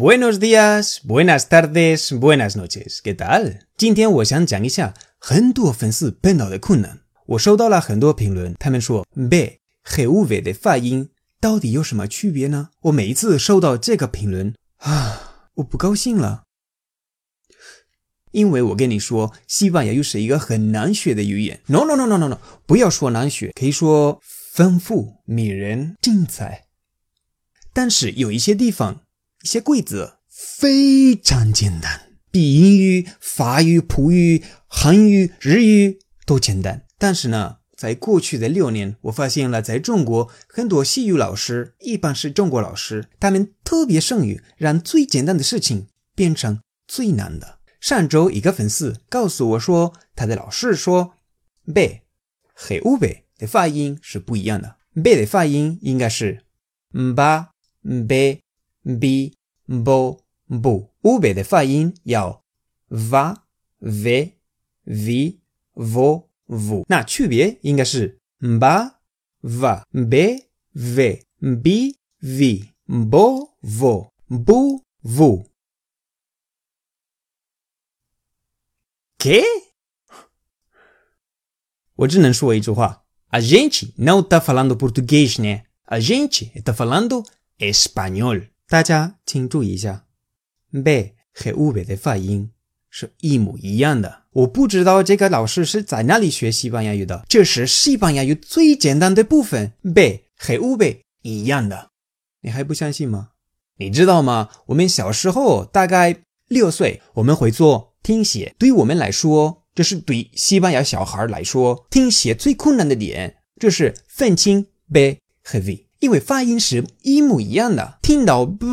Buenos días, buenas tardes, buenas noches. ¿Qué tal？今天我想讲一下很多粉丝碰到的困难。我收到了很多评论，他们说 “b” 和 “v” 的发音到底有什么区别呢？我每一次收到这个评论啊，我不高兴了，因为我跟你说，西班牙语是一个很难学的语言。No no no no no no，不要说难学，可以说丰富、迷人、精彩。但是有一些地方。一些规则非常简单，比英语、法语、普语、韩语、日语都简单。但是呢，在过去的六年，我发现了在中国很多西语老师，一般是中国老师，他们特别善于让最简单的事情变成最难的。上周一个粉丝告诉我说，他的老师说，b 和乌 b 的发音是不一样的，b 的发音应该是 ba b。b bo bu u b 的发音要 va v v vo vu，那区别应该是 ba va b v b v bo vo bu vu。¿Qué？我只能说一句话：A gente não está falando português, né? A gente está falando espanhol。 大家请注意一下，be 和 u b 的发音是一模一样的。我不知道这个老师是在哪里学西班牙语的。这是西班牙语最简单的部分，be 和 u b 一样的。你还不相信吗？你知道吗？我们小时候大概六岁，我们会做听写。对于我们来说，这是对西班牙小孩来说，听写最困难的点就是分清 be 和 v。因为发音是一模一样的，听到不，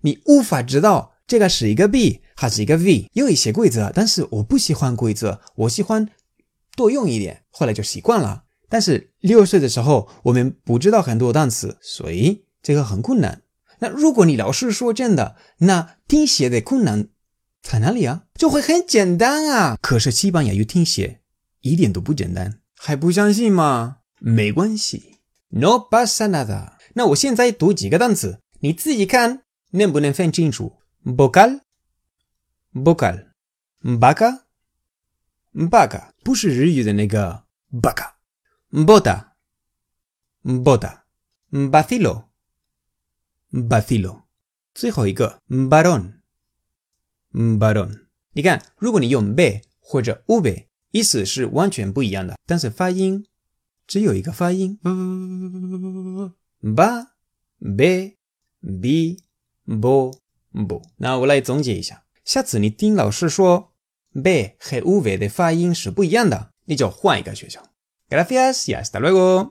你无法知道这个是一个 b 还是一个 v。有一些规则，但是我不喜欢规则，我喜欢多用一点，后来就习惯了。但是六岁的时候，我们不知道很多单词，所以这个很困难。那如果你老是说真的，那听写的困难在哪里啊？就会很简单啊。可是西班牙语听写一点都不简单，还不相信吗？没关系。No pasa nada。那我现在读几个单词，你自己看能不能分清楚？Bocal。Bocal。Baca。Baca 不是日语的那个 vaca，bota，bota，vacilo，vacilo，最后一个 baron，baron。你看，如果你用 be 或者 ube，意思是完全不一样的，但是发音。只有一个发音，ba be b b b。那我来总结一下，下次你听老师说 b 和 u 的发音是不一样的，你就换一个学校。Gracias y hasta luego。